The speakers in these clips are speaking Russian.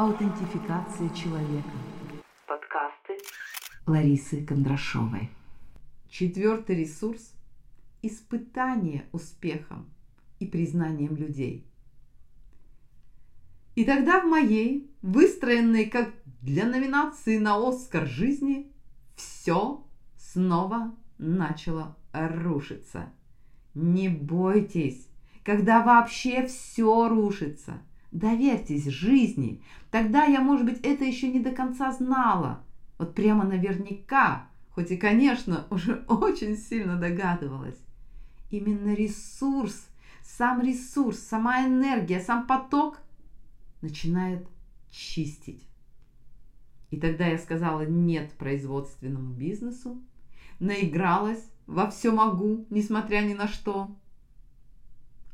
Аутентификация человека. Подкасты Ларисы Кондрашовой. Четвертый ресурс – испытание успехом и признанием людей. И тогда в моей, выстроенной как для номинации на Оскар жизни, все снова начало рушиться. Не бойтесь, когда вообще все рушится. Доверьтесь жизни. Тогда я, может быть, это еще не до конца знала. Вот прямо наверняка, хоть и, конечно, уже очень сильно догадывалась. Именно ресурс, сам ресурс, сама энергия, сам поток начинает чистить. И тогда я сказала нет производственному бизнесу, наигралась, во все могу, несмотря ни на что.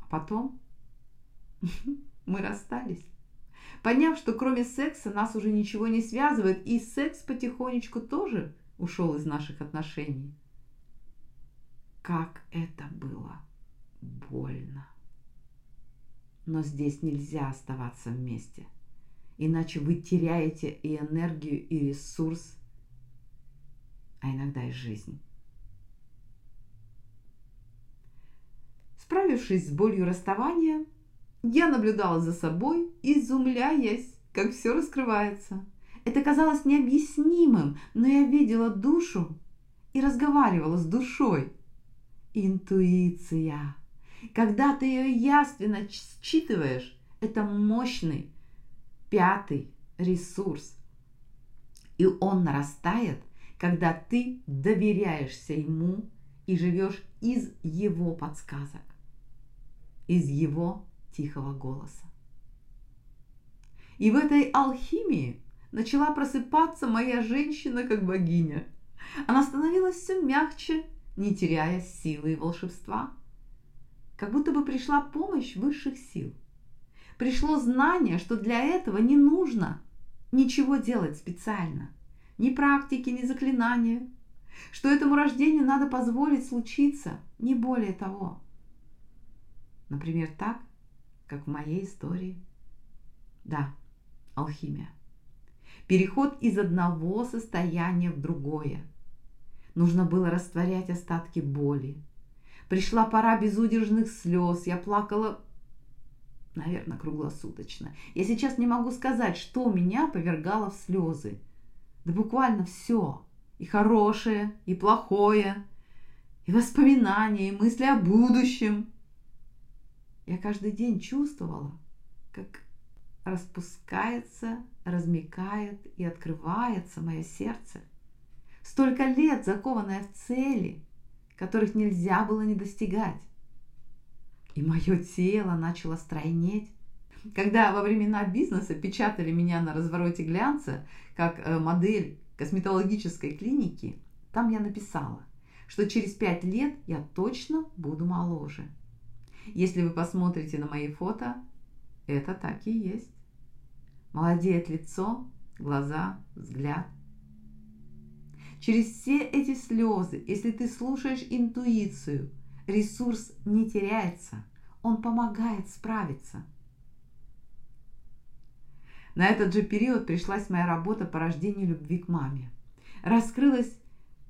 А потом мы расстались. Поняв, что кроме секса нас уже ничего не связывает, и секс потихонечку тоже ушел из наших отношений. Как это было больно. Но здесь нельзя оставаться вместе, иначе вы теряете и энергию, и ресурс, а иногда и жизнь. Справившись с болью расставания, я наблюдала за собой, изумляясь, как все раскрывается. Это казалось необъяснимым, но я видела душу и разговаривала с душой. Интуиция. Когда ты ее яственно считываешь, это мощный пятый ресурс. И он нарастает, когда ты доверяешься ему и живешь из его подсказок из его тихого голоса. И в этой алхимии начала просыпаться моя женщина как богиня. Она становилась все мягче, не теряя силы и волшебства. Как будто бы пришла помощь высших сил. Пришло знание, что для этого не нужно ничего делать специально. Ни практики, ни заклинания. Что этому рождению надо позволить случиться, не более того. Например, так, как в моей истории. Да, алхимия. Переход из одного состояния в другое. Нужно было растворять остатки боли. Пришла пора безудержных слез. Я плакала, наверное, круглосуточно. Я сейчас не могу сказать, что меня повергало в слезы. Да буквально все. И хорошее, и плохое, и воспоминания, и мысли о будущем – я каждый день чувствовала, как распускается, размекает и открывается мое сердце. Столько лет закованное в цели, которых нельзя было не достигать. И мое тело начало стройнеть. Когда во времена бизнеса печатали меня на развороте глянца как э, модель косметологической клиники, там я написала, что через пять лет я точно буду моложе. Если вы посмотрите на мои фото, это так и есть. Молодеет лицо, глаза, взгляд. Через все эти слезы, если ты слушаешь интуицию, ресурс не теряется, он помогает справиться. На этот же период пришлась моя работа по рождению любви к маме. Раскрылась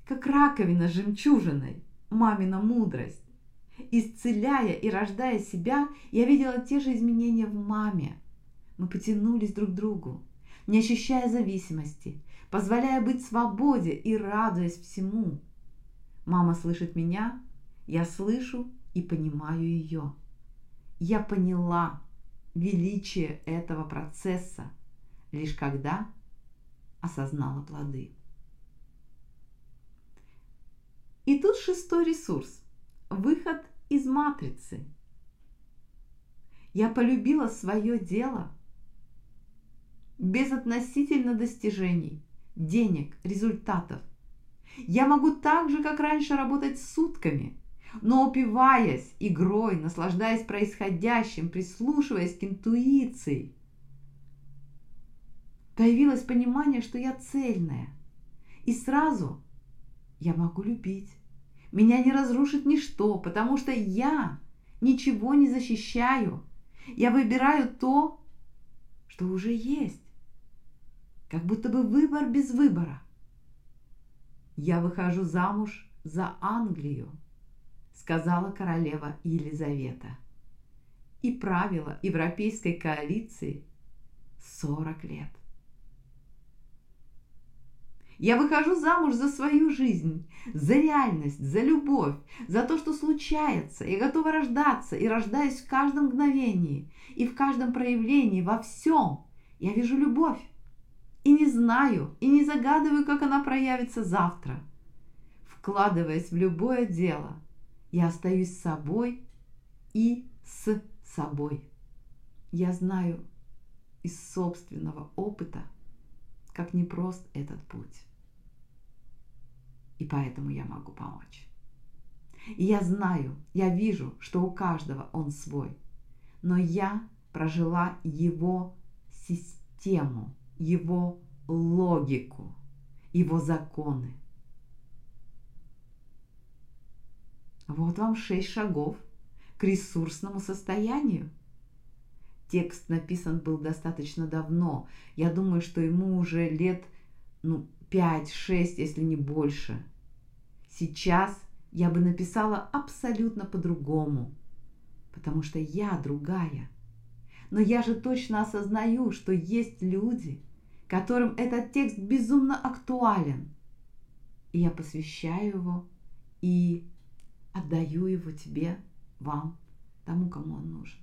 как раковина жемчужиной, мамина мудрость. Исцеляя и рождая себя, я видела те же изменения в маме. Мы потянулись друг к другу, не ощущая зависимости, позволяя быть свободе и радуясь всему. Мама слышит меня, я слышу и понимаю ее. Я поняла величие этого процесса лишь когда осознала плоды. И тут шестой ресурс – выход из матрицы. Я полюбила свое дело без относительно достижений, денег, результатов. Я могу так же, как раньше, работать сутками, но упиваясь игрой, наслаждаясь происходящим, прислушиваясь к интуиции. Появилось понимание, что я цельная. И сразу я могу любить. Меня не разрушит ничто, потому что я ничего не защищаю. Я выбираю то, что уже есть. как будто бы выбор без выбора. Я выхожу замуж за Англию, сказала королева Елизавета. И правила европейской коалиции 40 лет. Я выхожу замуж за свою жизнь, за реальность, за любовь, за то, что случается. Я готова рождаться и рождаюсь в каждом мгновении и в каждом проявлении, во всем. Я вижу любовь и не знаю, и не загадываю, как она проявится завтра. Вкладываясь в любое дело, я остаюсь собой и с собой. Я знаю из собственного опыта, непрост этот путь. И поэтому я могу помочь. И я знаю, я вижу, что у каждого он свой. Но я прожила его систему, его логику, его законы. Вот вам шесть шагов к ресурсному состоянию. Текст написан был достаточно давно. Я думаю, что ему уже лет ну, 5-6, если не больше. Сейчас я бы написала абсолютно по-другому, потому что я другая. Но я же точно осознаю, что есть люди, которым этот текст безумно актуален. И я посвящаю его и отдаю его тебе, вам, тому, кому он нужен.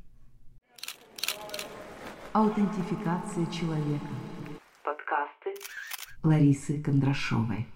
Аутентификация человека. Подкасты Ларисы Кондрашовой.